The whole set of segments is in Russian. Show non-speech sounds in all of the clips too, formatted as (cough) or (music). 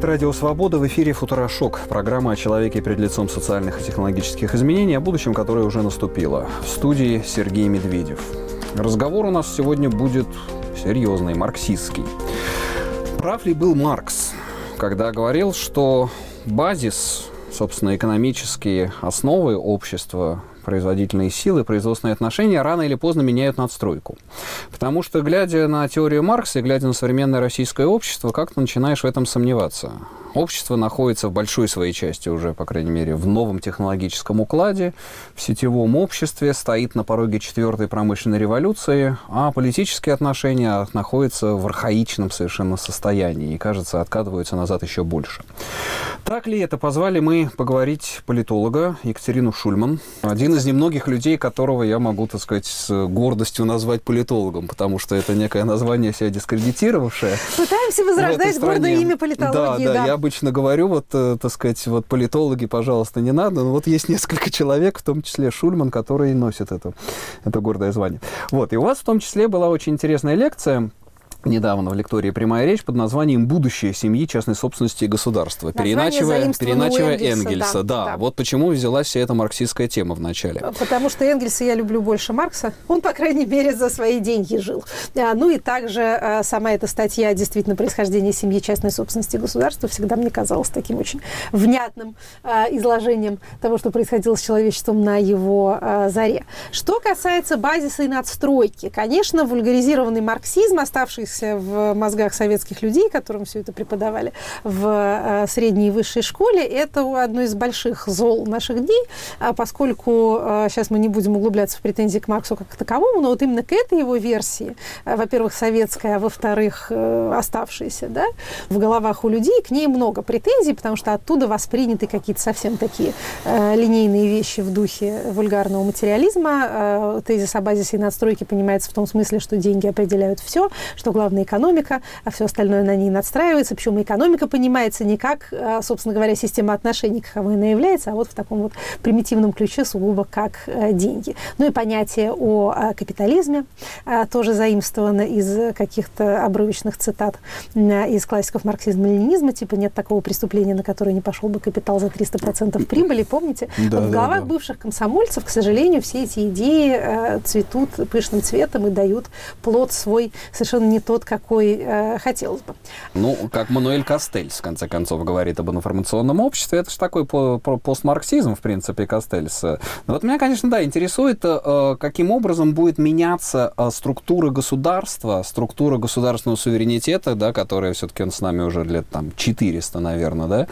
говорит Радио Свобода. В эфире «Футурошок» – программа о человеке перед лицом социальных и технологических изменений, о будущем, которое уже наступило. В студии Сергей Медведев. Разговор у нас сегодня будет серьезный, марксистский. Прав ли был Маркс, когда говорил, что базис, собственно, экономические основы общества производительные силы, производственные отношения рано или поздно меняют надстройку. Потому что, глядя на теорию Маркса и глядя на современное российское общество, как-то начинаешь в этом сомневаться. Общество находится в большой своей части уже, по крайней мере, в новом технологическом укладе, в сетевом обществе, стоит на пороге четвертой промышленной революции, а политические отношения находятся в архаичном совершенно состоянии и, кажется, откатываются назад еще больше. Так ли это? Позвали мы поговорить политолога Екатерину Шульман, один из немногих людей, которого я могу, так сказать, с гордостью назвать политологом, потому что это некое название себя дискредитировавшее. Пытаемся возрождать гордое имя политологии. Да, да, да, я обычно говорю, вот, э, так сказать, вот политологи, пожалуйста, не надо, но вот есть (laughs) несколько человек, в том числе Шульман, которые носят это, это гордое звание. Вот, и у вас в том числе была очень интересная лекция, недавно в лектории «Прямая речь» под названием «Будущее семьи, частной собственности и государства», переначивая, переначивая Энгельса. Энгельса. Да, да, вот почему взялась вся эта марксистская тема в начале. Потому что Энгельса я люблю больше Маркса. Он, по крайней мере, за свои деньги жил. А, ну и также а, сама эта статья действительно происхождение семьи, частной собственности и государства всегда мне казалась таким очень внятным а, изложением того, что происходило с человечеством на его заре. Что касается базиса и надстройки, конечно, вульгаризированный марксизм, оставшийся оставшихся в мозгах советских людей, которым все это преподавали в э, средней и высшей школе, это одно из больших зол наших дней, а поскольку сейчас э, мы не будем углубляться в претензии к Марксу как таковому, но вот именно к этой его версии, э, во-первых, советская, а во-вторых, оставшаяся, да, в головах у людей, к ней много претензий, потому что оттуда восприняты какие-то совсем такие линейные вещи в духе вульгарного материализма. Тезис о базисе и надстройке понимается в том смысле, что деньги определяют все, что главная экономика, а все остальное на ней надстраивается. Причем экономика понимается не как, а, собственно говоря, система отношений, каковой она является, а вот в таком вот примитивном ключе сугубо как э, деньги. Ну и понятие о капитализме а, тоже заимствовано из каких-то обрывочных цитат из классиков марксизма-ленинизма, типа нет такого преступления, на которое не пошел бы капитал за 300% прибыли, помните? Да, вот в головах да, да. бывших комсомольцев, к сожалению, все эти идеи э, цветут пышным цветом и дают плод свой совершенно не тот, какой э, хотелось бы. Ну, как Мануэль Кастельс, в конце концов, говорит об информационном обществе, это же такой по -по постмарксизм, в принципе, Кастельс. Но вот меня, конечно, да, интересует, э, каким образом будет меняться э, структура государства, структура государственного суверенитета, да, которая все-таки он с нами уже лет там 400, наверное, да,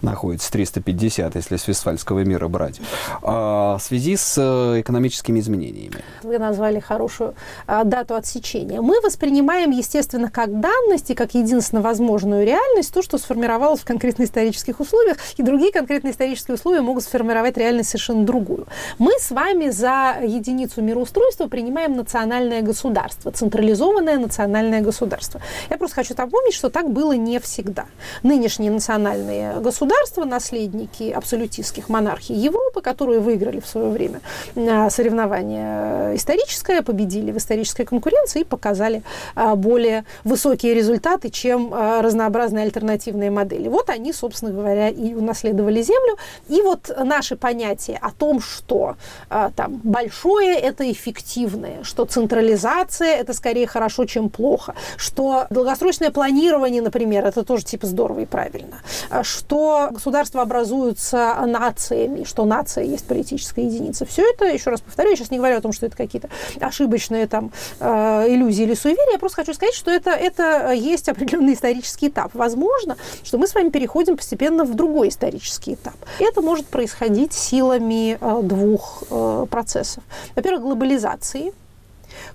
находится, 350, если с Вестфальского мира брать, э, в связи с э, экономическими изменениями. Вы назвали хорошую э, дату отсечения. Мы воспринимаем естественно, как данность и как единственно возможную реальность, то, что сформировалось в конкретно исторических условиях, и другие конкретные исторические условия могут сформировать реальность совершенно другую. Мы с вами за единицу мироустройства принимаем национальное государство, централизованное национальное государство. Я просто хочу напомнить, что так было не всегда. Нынешние национальные государства, наследники абсолютистских монархий Европы, которые выиграли в свое время а, соревнование историческое, победили в исторической конкуренции и показали а, более высокие результаты, чем а, разнообразные альтернативные модели. Вот они, собственно говоря, и унаследовали Землю. И вот наши понятия о том, что а, там большое – это эффективное, что централизация – это скорее хорошо, чем плохо, что долгосрочное планирование, например, это тоже типа здорово и правильно, что государства образуются нациями, что нация есть политическая единица. Все это, еще раз повторю, я сейчас не говорю о том, что это какие-то ошибочные там иллюзии или суеверия, я просто хочу сказать, что это, это э, есть определенный исторический этап. Возможно, что мы с вами переходим постепенно в другой исторический этап. Это может происходить силами э, двух э, процессов. Во-первых, глобализации,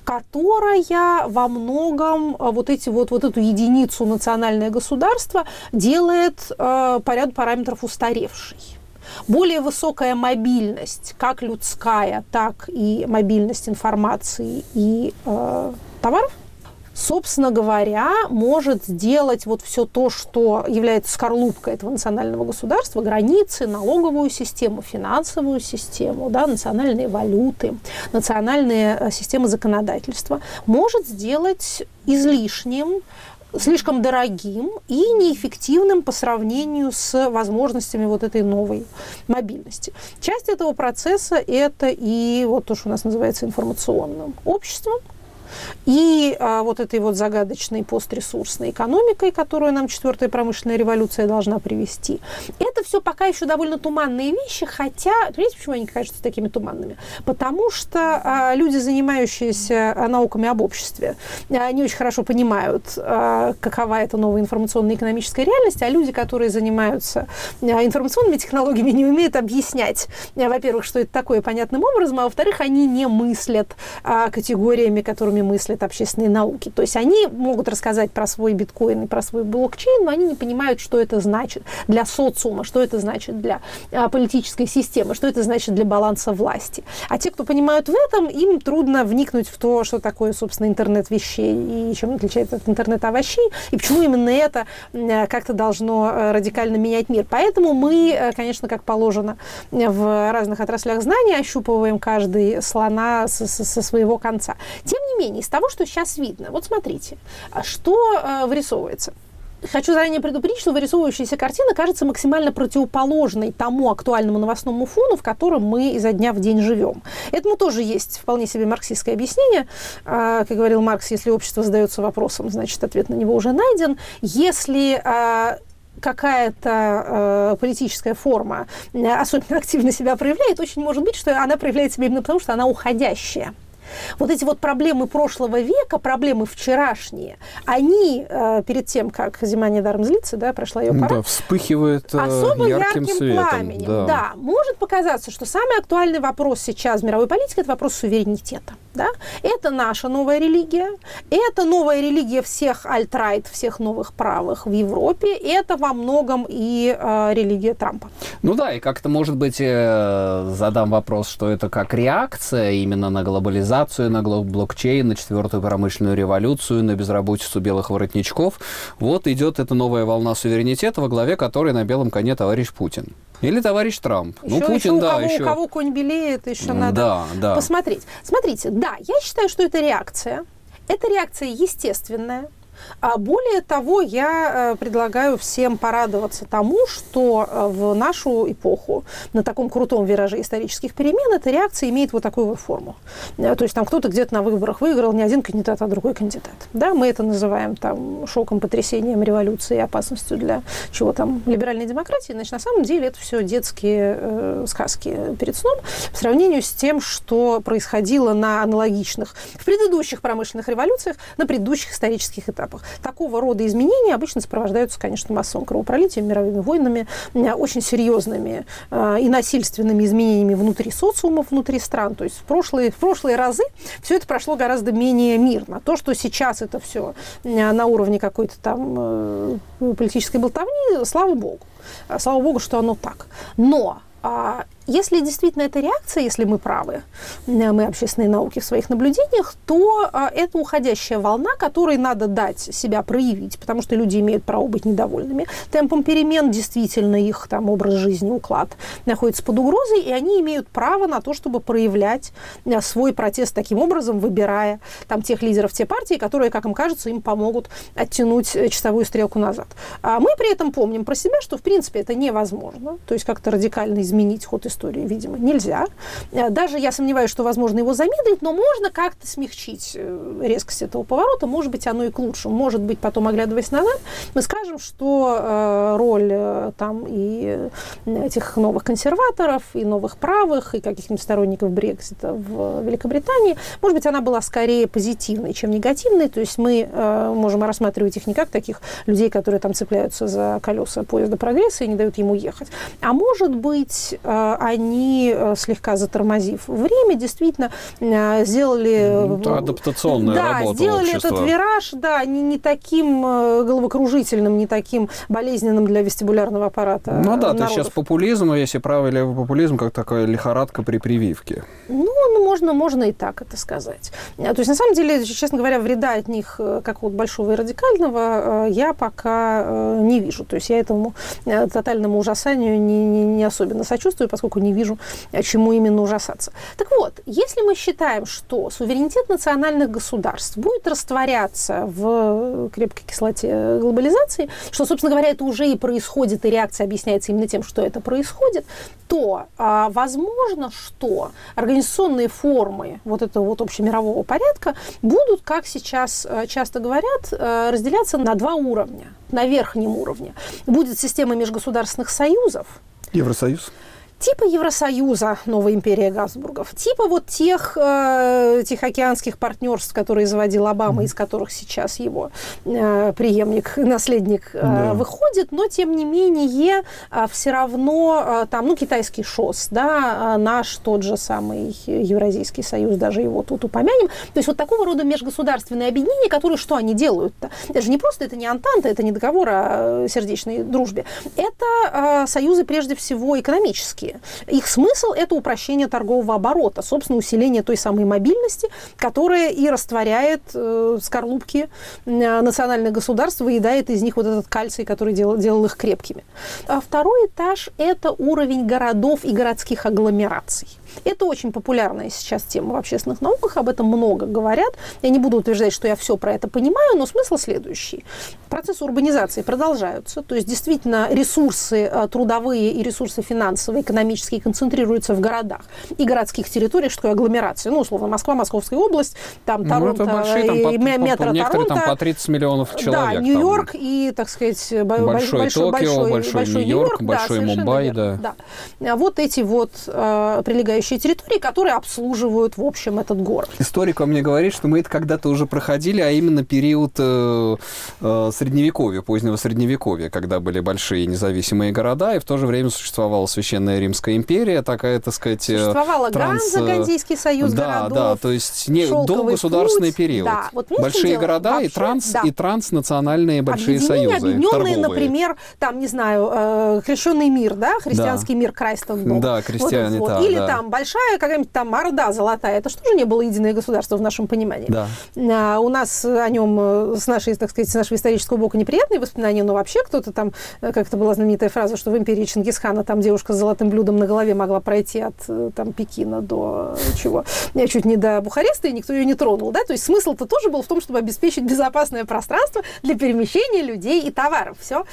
которая во многом вот, эти, вот, вот эту единицу национальное государство делает э, по ряду параметров устаревшей более высокая мобильность, как людская, так и мобильность информации и э, товаров, собственно говоря, может сделать вот все то, что является скорлупкой этого национального государства, границы, налоговую систему, финансовую систему, да, национальные валюты, национальные э, системы законодательства, может сделать излишним слишком дорогим и неэффективным по сравнению с возможностями вот этой новой мобильности. Часть этого процесса – это и вот то, что у нас называется информационным обществом, и а, вот этой вот загадочной постресурсной экономикой, которую нам четвертая промышленная революция должна привести. Это все пока еще довольно туманные вещи, хотя, понимаете, почему они кажутся такими туманными? Потому что а, люди, занимающиеся а, науками об обществе, а, не очень хорошо понимают, а, какова эта новая информационная экономическая реальность, а люди, которые занимаются а, информационными технологиями, не умеют объяснять, а, во-первых, что это такое понятным образом, а во-вторых, они не мыслят а, категориями, которыми которыми мыслят общественные науки. То есть они могут рассказать про свой биткоин и про свой блокчейн, но они не понимают, что это значит для социума, что это значит для а, политической системы, что это значит для баланса власти. А те, кто понимают в этом, им трудно вникнуть в то, что такое, собственно, интернет вещей и чем отличается от интернета овощей, и почему именно это как-то должно э, радикально менять мир. Поэтому мы, э, конечно, как положено в разных отраслях знаний, ощупываем каждый слона со, со своего конца. Тем не менее, из того, что сейчас видно, вот смотрите, а что э, вырисовывается. Хочу заранее предупредить, что вырисовывающаяся картина кажется максимально противоположной тому актуальному новостному фону, в котором мы изо дня в день живем. Этому тоже есть вполне себе марксистское объяснение. А, как говорил Маркс, если общество задается вопросом, значит, ответ на него уже найден. Если а, какая-то э, политическая форма э, особенно активно себя проявляет, очень может быть, что она проявляет себя именно потому, что она уходящая. Вот эти вот проблемы прошлого века, проблемы вчерашние, они э, перед тем, как зима недаром злится, да, прошла ее пора, да, вспыхивает э, особо ярким, ярким светом. пламенем. Да. да, может показаться, что самый актуальный вопрос сейчас в мировой политике – это вопрос суверенитета. Да? Это наша новая религия, это новая религия всех альтрайт, всех новых правых в Европе, это во многом и э, религия Трампа. Ну да, и как-то, может быть, э, задам вопрос, что это как реакция именно на глобализацию, на блокчейн, на четвертую промышленную революцию, на безработицу белых воротничков. Вот идет эта новая волна суверенитета, во главе которой на белом коне товарищ Путин. Или товарищ Трамп. Еще, ну, Путин, еще у да, кого, еще... у кого конь белеет, еще надо Да, да. посмотреть. Смотрите, да, я считаю, что это реакция. Это реакция естественная. А более того, я э, предлагаю всем порадоваться тому, что э, в нашу эпоху на таком крутом вираже исторических перемен эта реакция имеет вот такую вот форму. Э, то есть там кто-то где-то на выборах выиграл не один кандидат, а другой кандидат. Да, мы это называем там шоком, потрясением, революцией, опасностью для чего там либеральной демократии. Значит, на самом деле это все детские э, сказки перед сном в сравнении с тем, что происходило на аналогичных в предыдущих промышленных революциях, на предыдущих исторических этапах этапах. Такого рода изменения обычно сопровождаются, конечно, массовым кровопролитием, мировыми войнами, э, очень серьезными э, и насильственными изменениями внутри социумов, внутри стран. То есть в прошлые, в прошлые разы все это прошло гораздо менее мирно. То, что сейчас это все э, на уровне какой-то там политической болтовни, слава богу. Слава богу, что оно так. Но а, если действительно это реакция, если мы правы, э, мы общественные науки в своих наблюдениях, то а, это уходящая волна, которой надо дать себя проявить, потому что люди имеют право быть недовольными. Темпом перемен, действительно их там образ жизни, уклад находится под угрозой, и они имеют право на то, чтобы проявлять э, свой протест таким образом, выбирая там тех лидеров, те партии, которые, как им кажется, им помогут оттянуть э, часовую стрелку назад. А мы при этом помним про себя, что в принципе это невозможно, то есть как-то радикально изменить ход истории истории, видимо, нельзя. Э, даже я сомневаюсь, что возможно его замедлить, но можно как-то смягчить э, резкость этого поворота. Может быть, оно и к лучшему. Может быть, потом, оглядываясь назад, мы скажем, что э, роль там и этих новых консерваторов, и новых правых, и каких-нибудь сторонников Брексита в Великобритании, может быть, она была скорее позитивной, чем негативной. То есть мы можем рассматривать их не как таких людей, которые там цепляются за колеса поезда прогресса и не дают ему ехать. А может быть, они, э, слегка затормозив время, действительно э, сделали... Это адаптационная да, работа сделали общества. этот вираж, да, не, не таким э, головокружительным, не таким болезненным для вестибулярного аппарата Ну да, народов. есть сейчас популизм, если правый левый популизм, как такая лихорадка при прививке. Ну, ну, можно, можно и так это сказать. То есть, на самом деле, честно говоря, вреда от них, как вот большого и радикального, я пока не вижу. То есть я этому тотальному ужасанию не, не, не особенно сочувствую, поскольку не вижу, чему именно ужасаться. Так вот, если мы считаем, что суверенитет национальных государств будет растворяться в крепкой кислоте глобализации, что, собственно говоря, это уже и происходит, и реакция объясняется именно тем, что это происходит, то а, возможно, что организационные формы вот этого вот общемирового порядка будут, как сейчас часто говорят, разделяться на два уровня. На верхнем уровне будет система межгосударственных союзов. Евросоюз типа Евросоюза, новая империя Габсбургов, типа вот тех э, тихоокеанских партнерств, которые заводил Обама, mm-hmm. из которых сейчас его э, преемник, наследник э, да. выходит, но тем не менее э, все равно э, там, ну, китайский ШОС, да, э, наш тот же самый Евразийский союз, даже его тут упомянем. То есть вот такого рода межгосударственные объединения, которые что они делают-то? Это же не просто, это не Антанта, это не договор о сердечной дружбе. Это э, союзы прежде всего экономические экономические. Их смысл – это упрощение торгового оборота, собственно, усиление той самой мобильности, которая и растворяет э, скорлупки э, национальных государств, выедает из них вот этот кальций, который делал, делал их крепкими. А второй этаж – это уровень городов и городских агломераций. Это очень популярная сейчас тема в общественных науках, об этом много говорят. Я не буду утверждать, что я все про это понимаю, но смысл следующий. Процессы урбанизации продолжаются, то есть действительно ресурсы э, трудовые и ресурсы финансовые, экономические концентрируются в городах и городских территориях, что агломерация. Ну, условно, Москва, Московская область, там ну, Торонто, большие, там, и по, метро Торонто. там по 30 миллионов человек. Да, Нью-Йорк и, так сказать, большой, большой Токио, большой, большой, большой Нью-Йорк, большой да, Мумбай. Да. да. Вот эти вот э, прилегающие прилегающие территории, которые обслуживают, в общем, этот город. Историк вам мне говорит, что мы это когда-то уже проходили, а именно период э, э, Средневековья, позднего Средневековья, когда были большие независимые города, и в то же время существовала Священная Римская империя, такая, так сказать... Э, Существовала транс... Ганза, Гандийский союз да, городов. Да, то есть не, государственный путь, период. Да. Вот большие города Вообще, и, транс, да. и транснациональные большие союзы. Объединенные, торговые. например, там, не знаю, э, крещенный мир, да, христианский да. мир Крайстон Да, крестьяне, вот, да. Или да. там большая какая-нибудь там Орда золотая, это что же не было единое государство в нашем понимании? Да. А, у нас о нем э, с нашей, так сказать, с нашего исторического бока неприятные воспоминания, но вообще кто-то там, э, как это была знаменитая фраза, что в империи Чингисхана там девушка с золотым блюдом на голове могла пройти от э, там Пекина до чего? Чуть не до Бухареста, и никто ее не тронул, да? То есть смысл-то тоже был в том, чтобы обеспечить безопасное пространство для перемещения людей и товаров. Все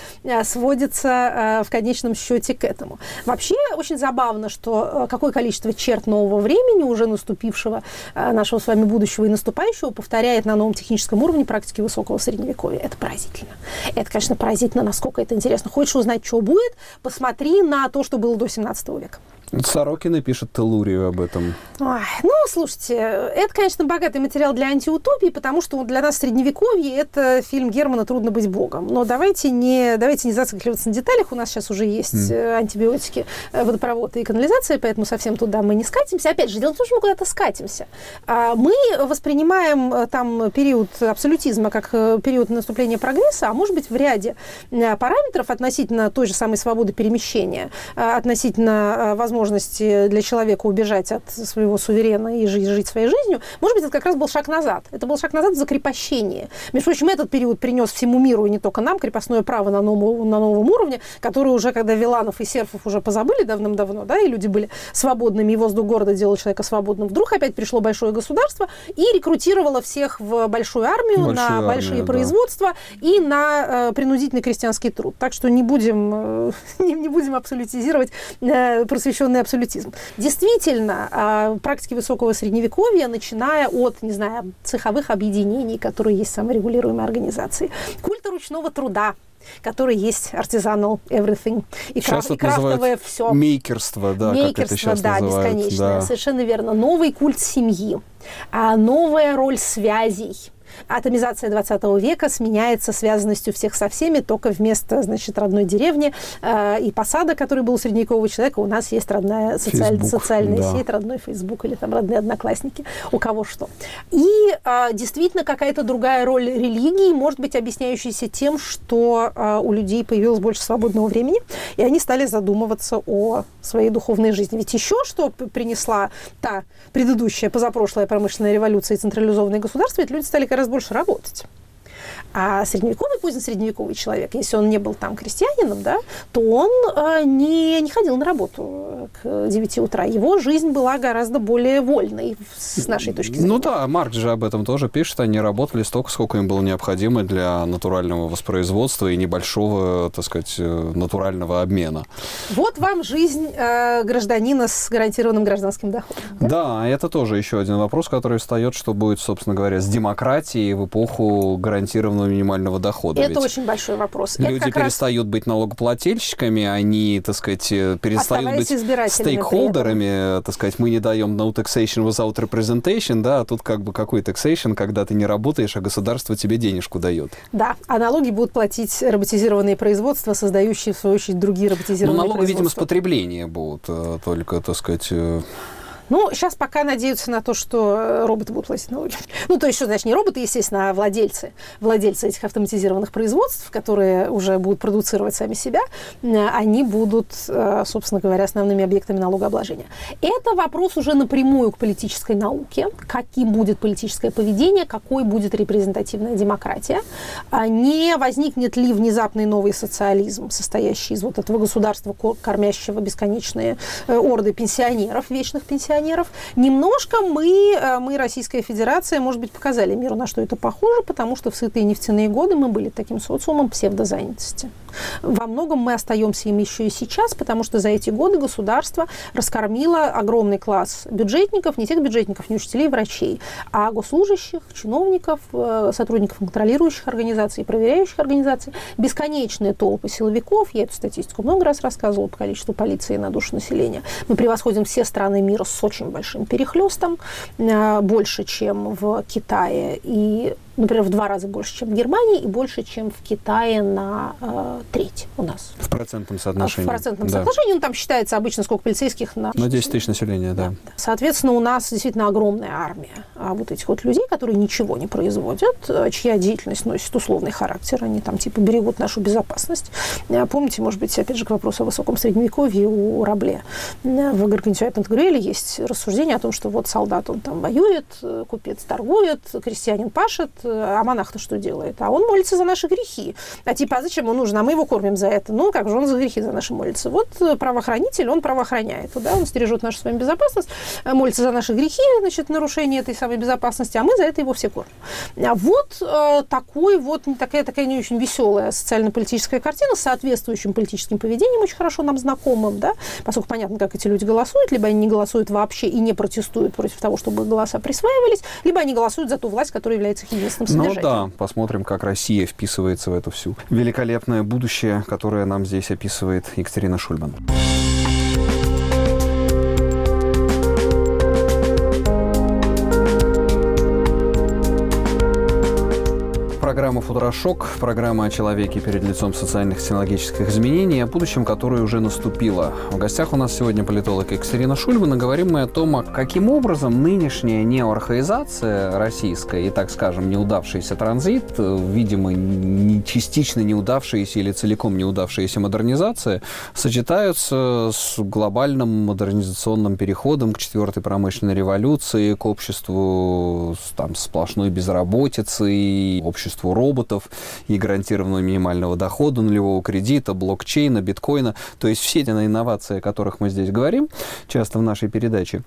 сводится в конечном счете к этому. Вообще очень забавно, что какое количество черт нового времени, уже наступившего, э, нашего с вами будущего и наступающего, повторяет на новом техническом уровне практики высокого средневековья. Это поразительно. Это, конечно, поразительно, насколько это интересно. Хочешь узнать, что будет? Посмотри на то, что было до 17 века. Сорокина пишет Телурию об этом. Ой, ну, слушайте, это, конечно, богатый материал для антиутопии, потому что для нас средневековье это фильм Германа «Трудно быть богом». Но давайте не, давайте не зацикливаться на деталях. У нас сейчас уже есть mm. антибиотики, э, водопровод и канализация, поэтому совсем туда мы не скатимся. Опять же, дело в том, что мы куда-то скатимся. А мы воспринимаем э, там период абсолютизма как период наступления прогресса, а может быть в ряде параметров относительно той же самой свободы перемещения, относительно возможности возможности для человека убежать от своего суверена и жить, жить своей жизнью, может быть, это как раз был шаг назад. Это был шаг назад в закрепощение. Между прочим, этот период принес всему миру, и не только нам, крепостное право на новом, на новом уровне, которое уже, когда Виланов и Серфов уже позабыли давным-давно, да, и люди были свободными, и воздух города делал человека свободным, вдруг опять пришло большое государство и рекрутировало всех в большую армию, большую на армию, большие да. производства и на э, принудительный крестьянский труд. Так что не будем, э, (laughs) не, не будем абсолютизировать э, просвещенную просвещенный абсолютизм. Действительно, а, практики высокого средневековья, начиная от, не знаю, цеховых объединений, которые есть саморегулируемые организации, культа ручного труда, который есть artisanal everything. И, сейчас краф, и крафтовое все. Мейкерство, да, Мейкерство, как это сейчас да, называют. бесконечное. Да. Совершенно верно. Новый культ семьи, а новая роль связей Атомизация 20 века сменяется связанностью всех со всеми, только вместо, значит, родной деревни э, и посада, который был у средневекового человека, у нас есть родная социаль... социальная да. сеть, родной Facebook или там родные одноклассники, у кого что. И э, действительно какая-то другая роль религии, может быть, объясняющаяся тем, что э, у людей появилось больше свободного времени, и они стали задумываться о своей духовной жизни. Ведь еще что принесла та предыдущая, позапрошлая промышленная революция и централизованное государство, ведь люди стали гораздо больше работать. А средневековый, поздно-средневековый человек, если он не был там крестьянином, да, то он э, не, не ходил на работу к 9 утра. Его жизнь была гораздо более вольной с нашей точки зрения. Ну да, Маркс же об этом тоже пишет. Они работали столько, сколько им было необходимо для натурального воспроизводства и небольшого, так сказать, э, натурального обмена. Вот вам жизнь э, гражданина с гарантированным гражданским доходом. Да? да, это тоже еще один вопрос, который встает, что будет, собственно говоря, с демократией в эпоху гарантированного минимального минимального дохода. Это Ведь очень большой вопрос. Люди перестают раз... быть налогоплательщиками, они, так сказать, э, перестают быть стейкхолдерами, так сказать, мы не даем no taxation without representation, да, а тут как бы какой taxation, когда ты не работаешь, а государство тебе денежку дает. Да, а налоги будут платить роботизированные производства, создающие, в свою очередь, другие роботизированные Ну, налоги, видимо, с потребления будут э, только, так сказать, э, ну, сейчас пока надеются на то, что э, роботы будут платить налоги. (laughs) Ну, то есть, что значит не роботы, естественно, а владельцы. Владельцы этих автоматизированных производств, которые уже будут продуцировать сами себя, э, они будут, э, собственно говоря, основными объектами налогообложения. Это вопрос уже напрямую к политической науке. Каким будет политическое поведение, какой будет репрезентативная демократия. А не возникнет ли внезапный новый социализм, состоящий из вот этого государства, кормящего бесконечные орды пенсионеров, вечных пенсионеров, пенсионеров. Немножко мы, э, мы, Российская Федерация, может быть, показали миру, на что это похоже, потому что в сытые нефтяные годы мы были таким социумом псевдозанятости. Во многом мы остаемся им еще и сейчас, потому что за эти годы государство раскормило огромный класс бюджетников, не тех бюджетников, не учителей, врачей, а госслужащих, чиновников, э, сотрудников контролирующих организаций, проверяющих организаций, бесконечные толпы силовиков. Я эту статистику много раз рассказывала по количеству полиции на душу населения. Мы превосходим все страны мира с очень большим перехлестом, э, больше, чем в Китае. И например, в два раза больше, чем в Германии, и больше, чем в Китае на э, треть у нас. В процентном соотношении. В процентном да. соотношении, ну, там считается обычно сколько полицейских на... На 10 тысяч населения, да. да. Соответственно, у нас действительно огромная армия а вот этих вот людей, которые ничего не производят, э, чья деятельность носит условный характер, они там типа берегут нашу безопасность. Э, помните, может быть, опять же, к вопросу о высоком средневековье у Рабле. Э, в Гаргантюа Пантагрюэле есть рассуждение о том, что вот солдат, он там воюет, купец торгует, крестьянин пашет, а монах-то что делает? А он молится за наши грехи. А типа, а зачем он нужен? А мы его кормим за это. Ну, как же он за грехи за наши молится? Вот э, правоохранитель, он правоохраняет. Да? Он стережет нашу с вами безопасность, э, молится за наши грехи, значит, нарушение этой самой безопасности, а мы за это его все кормим. А вот э, такой вот, такая, такая не очень веселая социально-политическая картина с соответствующим политическим поведением, очень хорошо нам знакомым, да, поскольку понятно, как эти люди голосуют, либо они не голосуют вообще и не протестуют против того, чтобы голоса присваивались, либо они голосуют за ту власть, которая является их единственным ну да, посмотрим, как Россия вписывается в это всю великолепное будущее, которое нам здесь описывает Екатерина Шульман. Программа «Футурошок», программа о человеке перед лицом социальных технологических изменений, о будущем, которое уже наступило. В гостях у нас сегодня политолог Екатерина Шульман, и говорим мы о том, каким образом нынешняя неоархаизация российская и, так скажем, неудавшийся транзит, видимо, не, частично неудавшаяся или целиком неудавшаяся модернизация, сочетаются с глобальным модернизационным переходом к четвертой промышленной революции, к обществу там, сплошной безработицы, обществу производству роботов и гарантированного минимального дохода, нулевого кредита, блокчейна, биткоина. То есть все эти инновации, о которых мы здесь говорим часто в нашей передаче.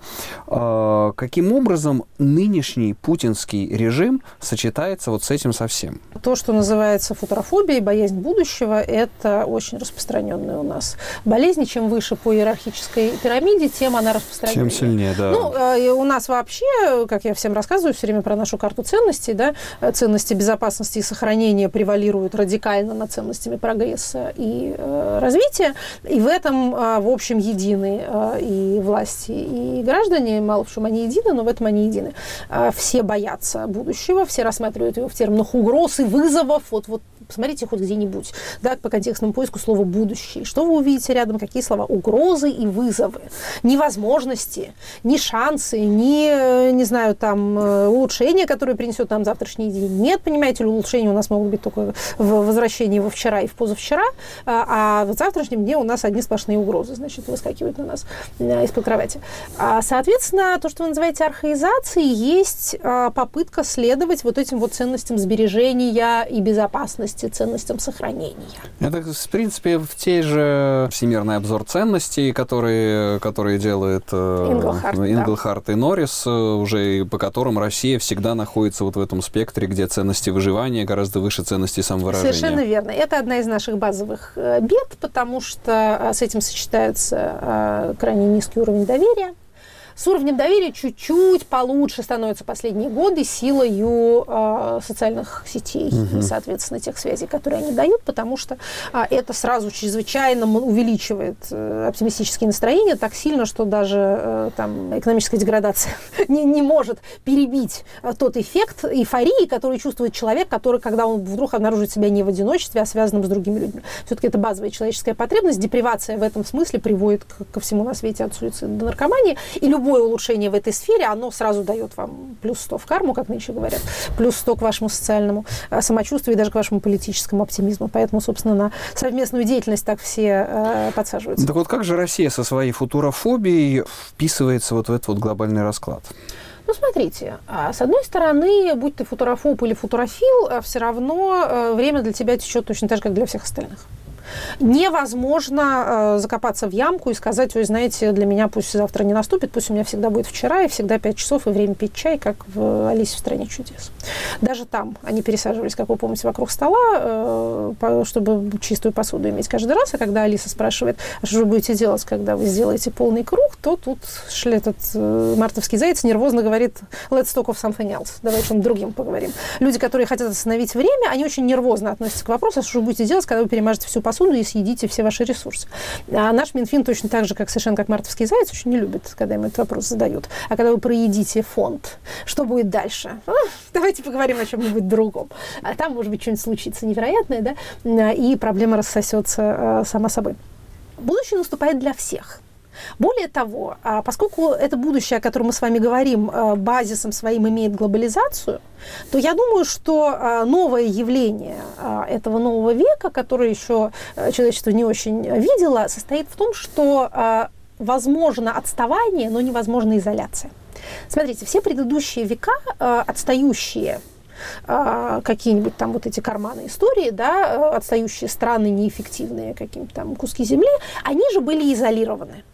А, каким образом нынешний путинский режим сочетается вот с этим совсем? То, что называется футурофобией, боязнь будущего, это очень распространенная у нас болезнь. Чем выше по иерархической пирамиде, тем она распространеннее. Чем сильнее, да. Ну, э, у нас вообще, как я всем рассказываю все время про нашу карту ценностей, да, ценности безопасности безопасности и самосохранение превалирует радикально над ценностями прогресса и э, развития. И в этом, э, в общем, едины э, и власти, и граждане. Мало в чем они едины, но в этом они едины. Э, все боятся будущего, все рассматривают его в терминах угроз и вызовов. Вот, вот посмотрите хоть где-нибудь, да, по контекстному поиску слова «будущее». Что вы увидите рядом? Какие слова? Угрозы и вызовы. Ни возможности, ни шансы, ни, не знаю, там, э, улучшения, которые принесет нам завтрашний день. Нет, понимаете, улучшения у нас могут быть только в возвращении во вчера и в позавчера, а, а в завтрашнем дне у нас одни сплошные угрозы, значит, выскакивают на нас э, из-под кровати. А, соответственно, то, что вы называете архаизацией, есть а, попытка следовать вот этим вот ценностям сбережения и безопасности ценностям сохранения. Это, в принципе, в те же всемирный обзор ценностей, которые, которые делает э, Инглхарт, Инглхарт да. и Норрис, э, уже по которым Россия всегда находится вот в этом спектре, где ценности выживания гораздо выше ценностей самовыражения. Совершенно верно. Это одна из наших базовых э, бед, потому что с этим сочетается крайне низкий уровень доверия с уровнем доверия чуть-чуть получше становятся последние годы силою э, социальных сетей угу. и, соответственно, тех связей, которые они дают, потому что э, это сразу чрезвычайно увеличивает э, оптимистические настроения так сильно, что даже э, там, экономическая деградация (laughs) не, не может перебить э, тот эффект эйфории, который чувствует человек, который, когда он вдруг обнаружит себя не в одиночестве, а связанным с другими людьми. Все-таки это базовая человеческая потребность. Депривация в этом смысле приводит к, ко всему на свете от суицида до наркомании. И любой любое улучшение в этой сфере, оно сразу дает вам плюс 100 в карму, как нынче говорят, плюс 100 к вашему социальному э, самочувствию и даже к вашему политическому оптимизму. Поэтому, собственно, на совместную деятельность так все э, подсаживаются. Так вот как же Россия со своей футурофобией вписывается вот в этот вот глобальный расклад? Ну, смотрите, а, с одной стороны, будь ты футурофоб или футурофил, а все равно э, время для тебя течет точно так же, как для всех остальных. Невозможно э, закопаться в ямку и сказать, ой, знаете, для меня пусть завтра не наступит, пусть у меня всегда будет вчера, и всегда 5 часов, и время пить чай, как в «Алисе в стране чудес». Даже там они пересаживались, как вы помните, вокруг стола, э, чтобы чистую посуду иметь каждый раз, а когда Алиса спрашивает, а что вы будете делать, когда вы сделаете полный круг, то тут этот э, мартовский заяц нервозно говорит, let's talk of something else, давайте о чем другим поговорим. Люди, которые хотят остановить время, они очень нервозно относятся к вопросу, а что вы будете делать, когда вы перемажете всю посуду, посуду и съедите все ваши ресурсы. А наш Минфин точно так же, как совершенно как мартовский заяц, очень не любит, когда им этот вопрос задают. А когда вы проедите фонд, что будет дальше? А, давайте поговорим о чем-нибудь другом. А там, может быть, что-нибудь случится невероятное, да, и проблема рассосется а, сама собой. Будущее наступает для всех. Более того, а, поскольку это будущее, о котором мы с вами говорим, а, базисом своим имеет глобализацию, то я думаю, что а, новое явление этого нового века, которое еще человечество не очень видело, состоит в том, что возможно отставание, но невозможна изоляция. Смотрите, все предыдущие века, отстающие какие-нибудь там вот эти карманы истории, да, отстающие страны, неэффективные какие-то там куски земли, они же были изолированы.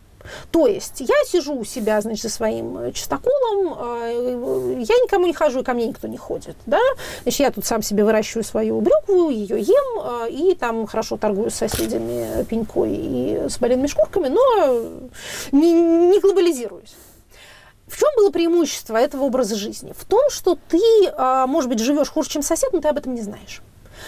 То есть я сижу у себя, значит, со своим э, чистоколом, э, я никому не хожу, и ко мне никто не ходит, да, значит, я тут сам себе выращиваю свою брюкву, ее ем, э, и там хорошо торгую с соседями пенькой и с баринными шкурками, но не, не глобализируюсь. В чем было преимущество этого образа жизни? В том, что ты, может быть, живешь хуже, чем сосед, но ты об этом не знаешь.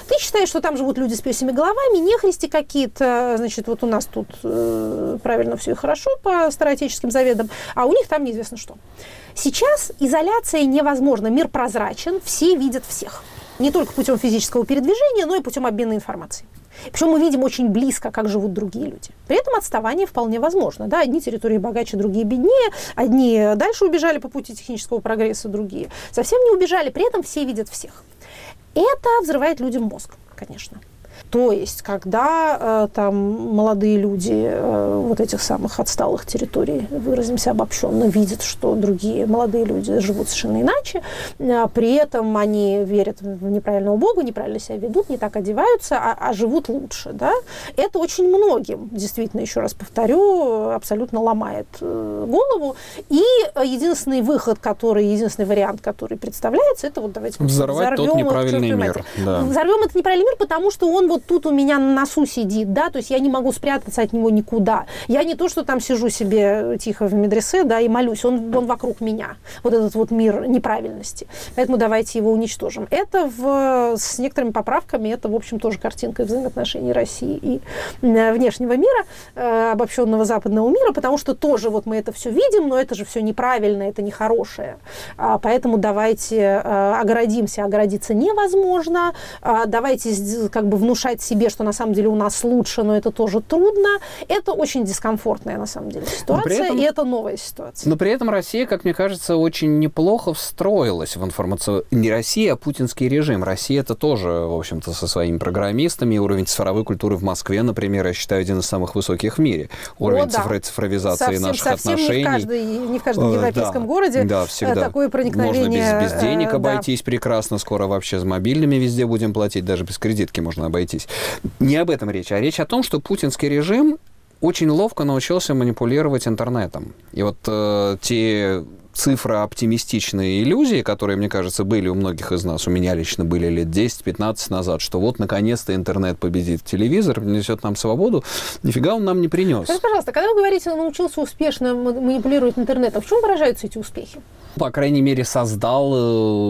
Ты считаешь, что там живут люди с песями головами, нехристи какие-то, значит, вот у нас тут э, правильно все и хорошо по староотеческим заведам, а у них там неизвестно что. Сейчас изоляция невозможна, мир прозрачен, все видят всех. Не только путем физического передвижения, но и путем обмена информацией. Причем мы видим очень близко, как живут другие люди. При этом отставание вполне возможно. Да? Одни территории богаче, другие беднее. Одни дальше убежали по пути технического прогресса, другие совсем не убежали. При этом все видят всех. Это взрывает людям мозг, конечно. То есть, когда э, там молодые люди э, вот этих самых отсталых территорий, выразимся обобщенно, видят, что другие молодые люди живут совершенно иначе, э, при этом они верят в неправильного Бога, неправильно себя ведут, не так одеваются, а, а живут лучше, да, это очень многим, действительно, еще раз повторю, абсолютно ломает голову. И единственный выход, который, единственный вариант, который представляется, это вот давайте взорвать тот неправильный мир. Да. Взорвем этот неправильный мир, потому что он вот тут у меня на носу сидит, да, то есть я не могу спрятаться от него никуда. Я не то, что там сижу себе тихо в медресе, да, и молюсь, он, он вокруг меня. Вот этот вот мир неправильности. Поэтому давайте его уничтожим. Это в, с некоторыми поправками, это, в общем, тоже картинка взаимоотношений России и э, внешнего мира, э, обобщенного западного мира, потому что тоже вот мы это все видим, но это же все неправильно, это нехорошее. А, поэтому давайте э, оградимся. Оградиться невозможно. А, давайте как бы внушать себе, что на самом деле у нас лучше, но это тоже трудно. Это очень дискомфортная на самом деле ситуация, этом, и это новая ситуация. Но при этом Россия, как мне кажется, очень неплохо встроилась в информацию. Не Россия, а путинский режим. Россия это тоже, в общем-то, со своими программистами. Уровень цифровой культуры в Москве, например, я считаю, один из самых высоких в мире. Уровень О, да. цифро- цифровизации совсем, наших совсем отношений. Не в, каждой, не в каждом европейском да, городе да, всегда. такое проникновение. Можно без, без денег э, обойтись да. прекрасно. Скоро вообще с мобильными везде будем платить. Даже без кредитки можно обойтись. Не об этом речь, а речь о том, что путинский режим очень ловко научился манипулировать интернетом. И вот э, те цифры оптимистичные иллюзии, которые, мне кажется, были у многих из нас, у меня лично были лет 10-15 назад, что вот наконец-то интернет победит телевизор, несет нам свободу, нифига он нам не принес. Скажите, пожалуйста, когда вы говорите, он научился успешно манипулировать интернетом, в чем выражаются эти успехи? по крайней мере, создал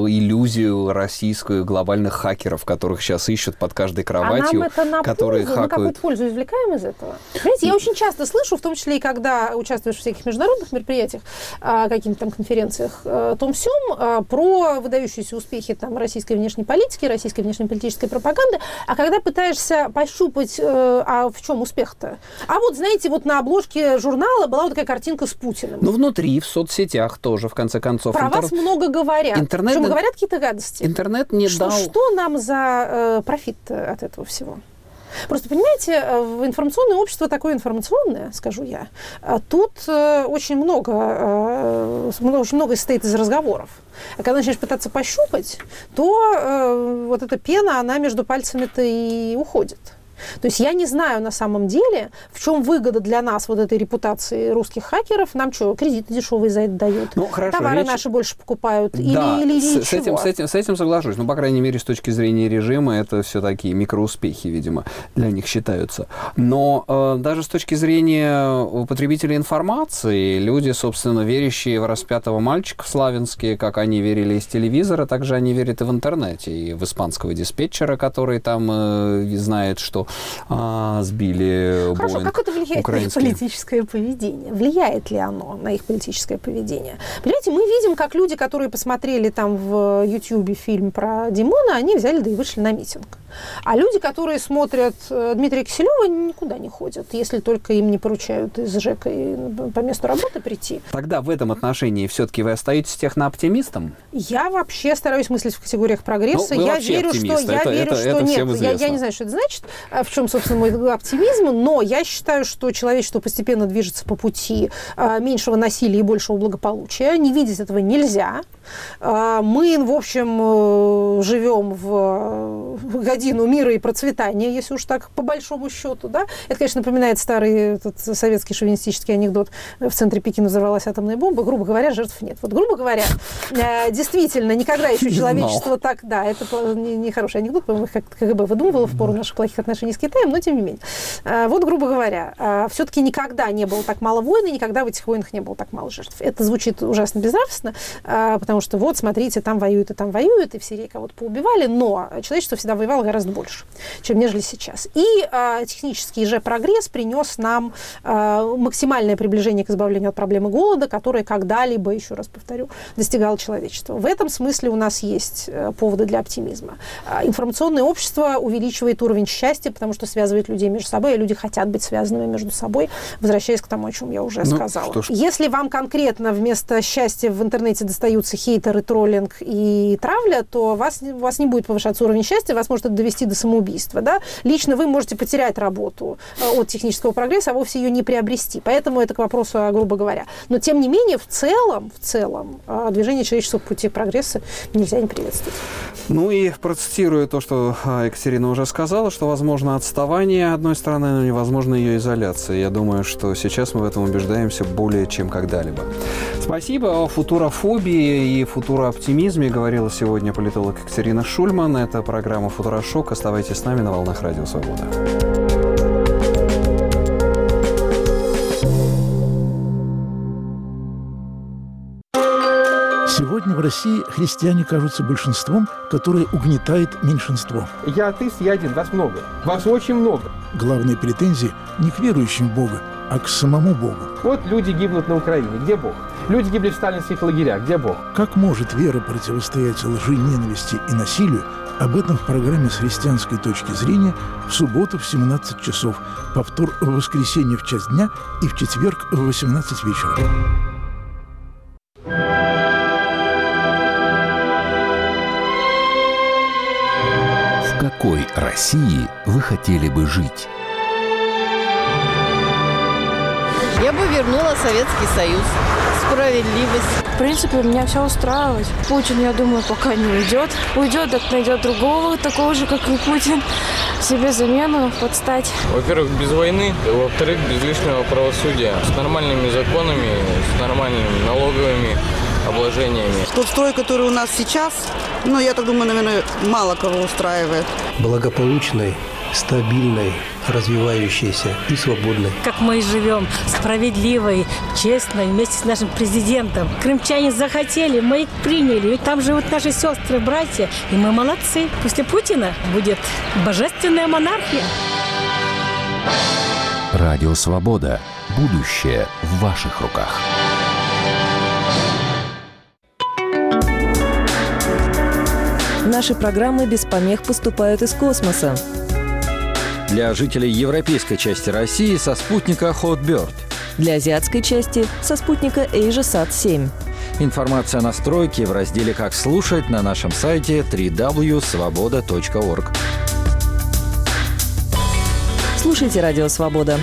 э, иллюзию российскую глобальных хакеров, которых сейчас ищут под каждой кроватью, а нам это на которые пользу? хакают. Мы какую пользу извлекаем из этого? Знаете, я очень часто слышу, в том числе и когда участвуешь в всяких международных мероприятиях, а, каких-то там конференциях, э, том всем, а, про выдающиеся успехи там, российской внешней политики, российской внешнеполитической пропаганды, а когда пытаешься пощупать, э, а в чем успех-то? А вот, знаете, вот на обложке журнала была вот такая картинка с Путиным. Ну, внутри, в соцсетях тоже, в конце концов. Про интер... вас много говорят. Интернет... Причем говорят какие-то гадости. Интернет не что, дал... Что нам за э, профит от этого всего? Просто, понимаете, э, информационное общество такое информационное, скажу я. А тут э, очень много, э, очень много состоит из разговоров. А когда начинаешь пытаться пощупать, то вот эта пена, она между пальцами-то и уходит. То есть я не знаю на самом деле, в чем выгода для нас вот этой репутации русских хакеров. Нам что, кредиты дешевые за это дают? Ну, хорошо, Товары речь... наши больше покупают? Да, или, или, с, с, этим, с, этим, с этим соглашусь. Ну, по крайней мере, с точки зрения режима, это все такие микроуспехи, видимо, для них считаются. Но э, даже с точки зрения потребителей информации, люди, собственно, верящие в распятого мальчика в Славянске, как они верили из телевизора, также они верят и в интернете, и в испанского диспетчера, который там э, знает, что а, сбили Хорошо, Боинг как это влияет украинский. на их политическое поведение? Влияет ли оно на их политическое поведение? Понимаете, мы видим, как люди, которые посмотрели там в Ютьюбе фильм про Димона, они взяли да и вышли на митинг. А люди, которые смотрят э, Дмитрия Киселева, никуда не ходят, если только им не поручают из ЖЭКа по месту работы прийти. Тогда в этом отношении все-таки вы остаетесь технооптимистом? Я вообще стараюсь мыслить в категориях прогресса. Ну, я верю, оптимист. что, я это, верю, это, что это нет. Я, я не знаю, что это значит, в чем, собственно, мой оптимизм, но я считаю, что человечество постепенно движется по пути а, меньшего насилия и большего благополучия. Не видеть этого нельзя. А, мы, в общем, э, живем в годину мира и процветания, если уж так по большому счету. Да? Это, конечно, напоминает старый этот советский шовинистический анекдот. В центре Пекина взорвалась атомная бомба. Грубо говоря, жертв нет. Вот, грубо говоря, э, действительно, никогда еще человечество так... Да, это нехороший анекдот, по-моему, как КГБ выдумывало в пору наших плохих отношений с Китаем, но тем не менее. Э, вот, грубо говоря, все-таки никогда не было так мало войн, и никогда в этих войнах не было так мало жертв. Это звучит ужасно безнравственно, потому потому что вот, смотрите, там воюют и там воюют, и в Сирии кого-то поубивали, но человечество всегда воевало гораздо больше, чем нежели сейчас. И технический же прогресс принес нам максимальное приближение к избавлению от проблемы голода, которое когда-либо, еще раз повторю, достигало человечество. В этом смысле у нас есть э, поводы для оптимизма. Информационное общество увеличивает уровень счастья, потому что связывает людей между собой, и люди хотят быть связанными между собой, возвращаясь к тому, о чем я уже ну, сказала. Что ж. Если вам конкретно вместо счастья в интернете достаются хейтеры, троллинг и травля, то вас, у вас не будет повышаться уровень счастья, вас может это довести до самоубийства. Да? Лично вы можете потерять работу э, от технического прогресса, а вовсе ее не приобрести. Поэтому это к вопросу, грубо говоря. Но, тем не менее, в целом, в целом, э, движение человечества по пути прогресса нельзя не приветствовать. Ну и процитирую то, что э, Екатерина уже сказала, что, возможно, невозможно отставание одной страны, но невозможно ее изоляция. Я думаю, что сейчас мы в этом убеждаемся более чем когда-либо. Спасибо. О футурофобии и футурооптимизме говорила сегодня политолог Екатерина Шульман. Это программа «Футурошок». Оставайтесь с нами на волнах Радио Свобода. Сегодня в России христиане кажутся большинством, которое угнетает меньшинство. Я атеист, я один, вас много. Вас очень много. Главные претензии не к верующим в Бога, а к самому Богу. Вот люди гибнут на Украине. Где Бог? Люди гибли в сталинских лагерях. Где Бог? Как может вера противостоять лжи, ненависти и насилию? Об этом в программе с христианской точки зрения в субботу в 17 часов, повтор в воскресенье в час дня и в четверг в 18 вечера. Какой России вы хотели бы жить? Я бы вернула Советский Союз. Справедливость. В принципе, меня все устраивает. Путин, я думаю, пока не уйдет. Уйдет, так найдет другого, такого же, как и Путин. Себе замену подстать. Во-первых, без войны. Во-вторых, без лишнего правосудия. С нормальными законами, с нормальными налоговыми обложениями. Тот строй, который у нас сейчас, ну, я так думаю, наверное, мало кого устраивает. Благополучной, стабильной, развивающейся и свободной. Как мы и живем, справедливой, честной, вместе с нашим президентом. Крымчане захотели, мы их приняли. Ведь там живут наши сестры, братья, и мы молодцы. После Путина будет божественная монархия. Радио «Свобода». Будущее в ваших руках. Наши программы без помех поступают из космоса. Для жителей европейской части России со спутника Hotbird. Для азиатской части со спутника AsiaSat-7. Информация о настройке в разделе «Как слушать» на нашем сайте www.svoboda.org. Слушайте «Радио Свобода».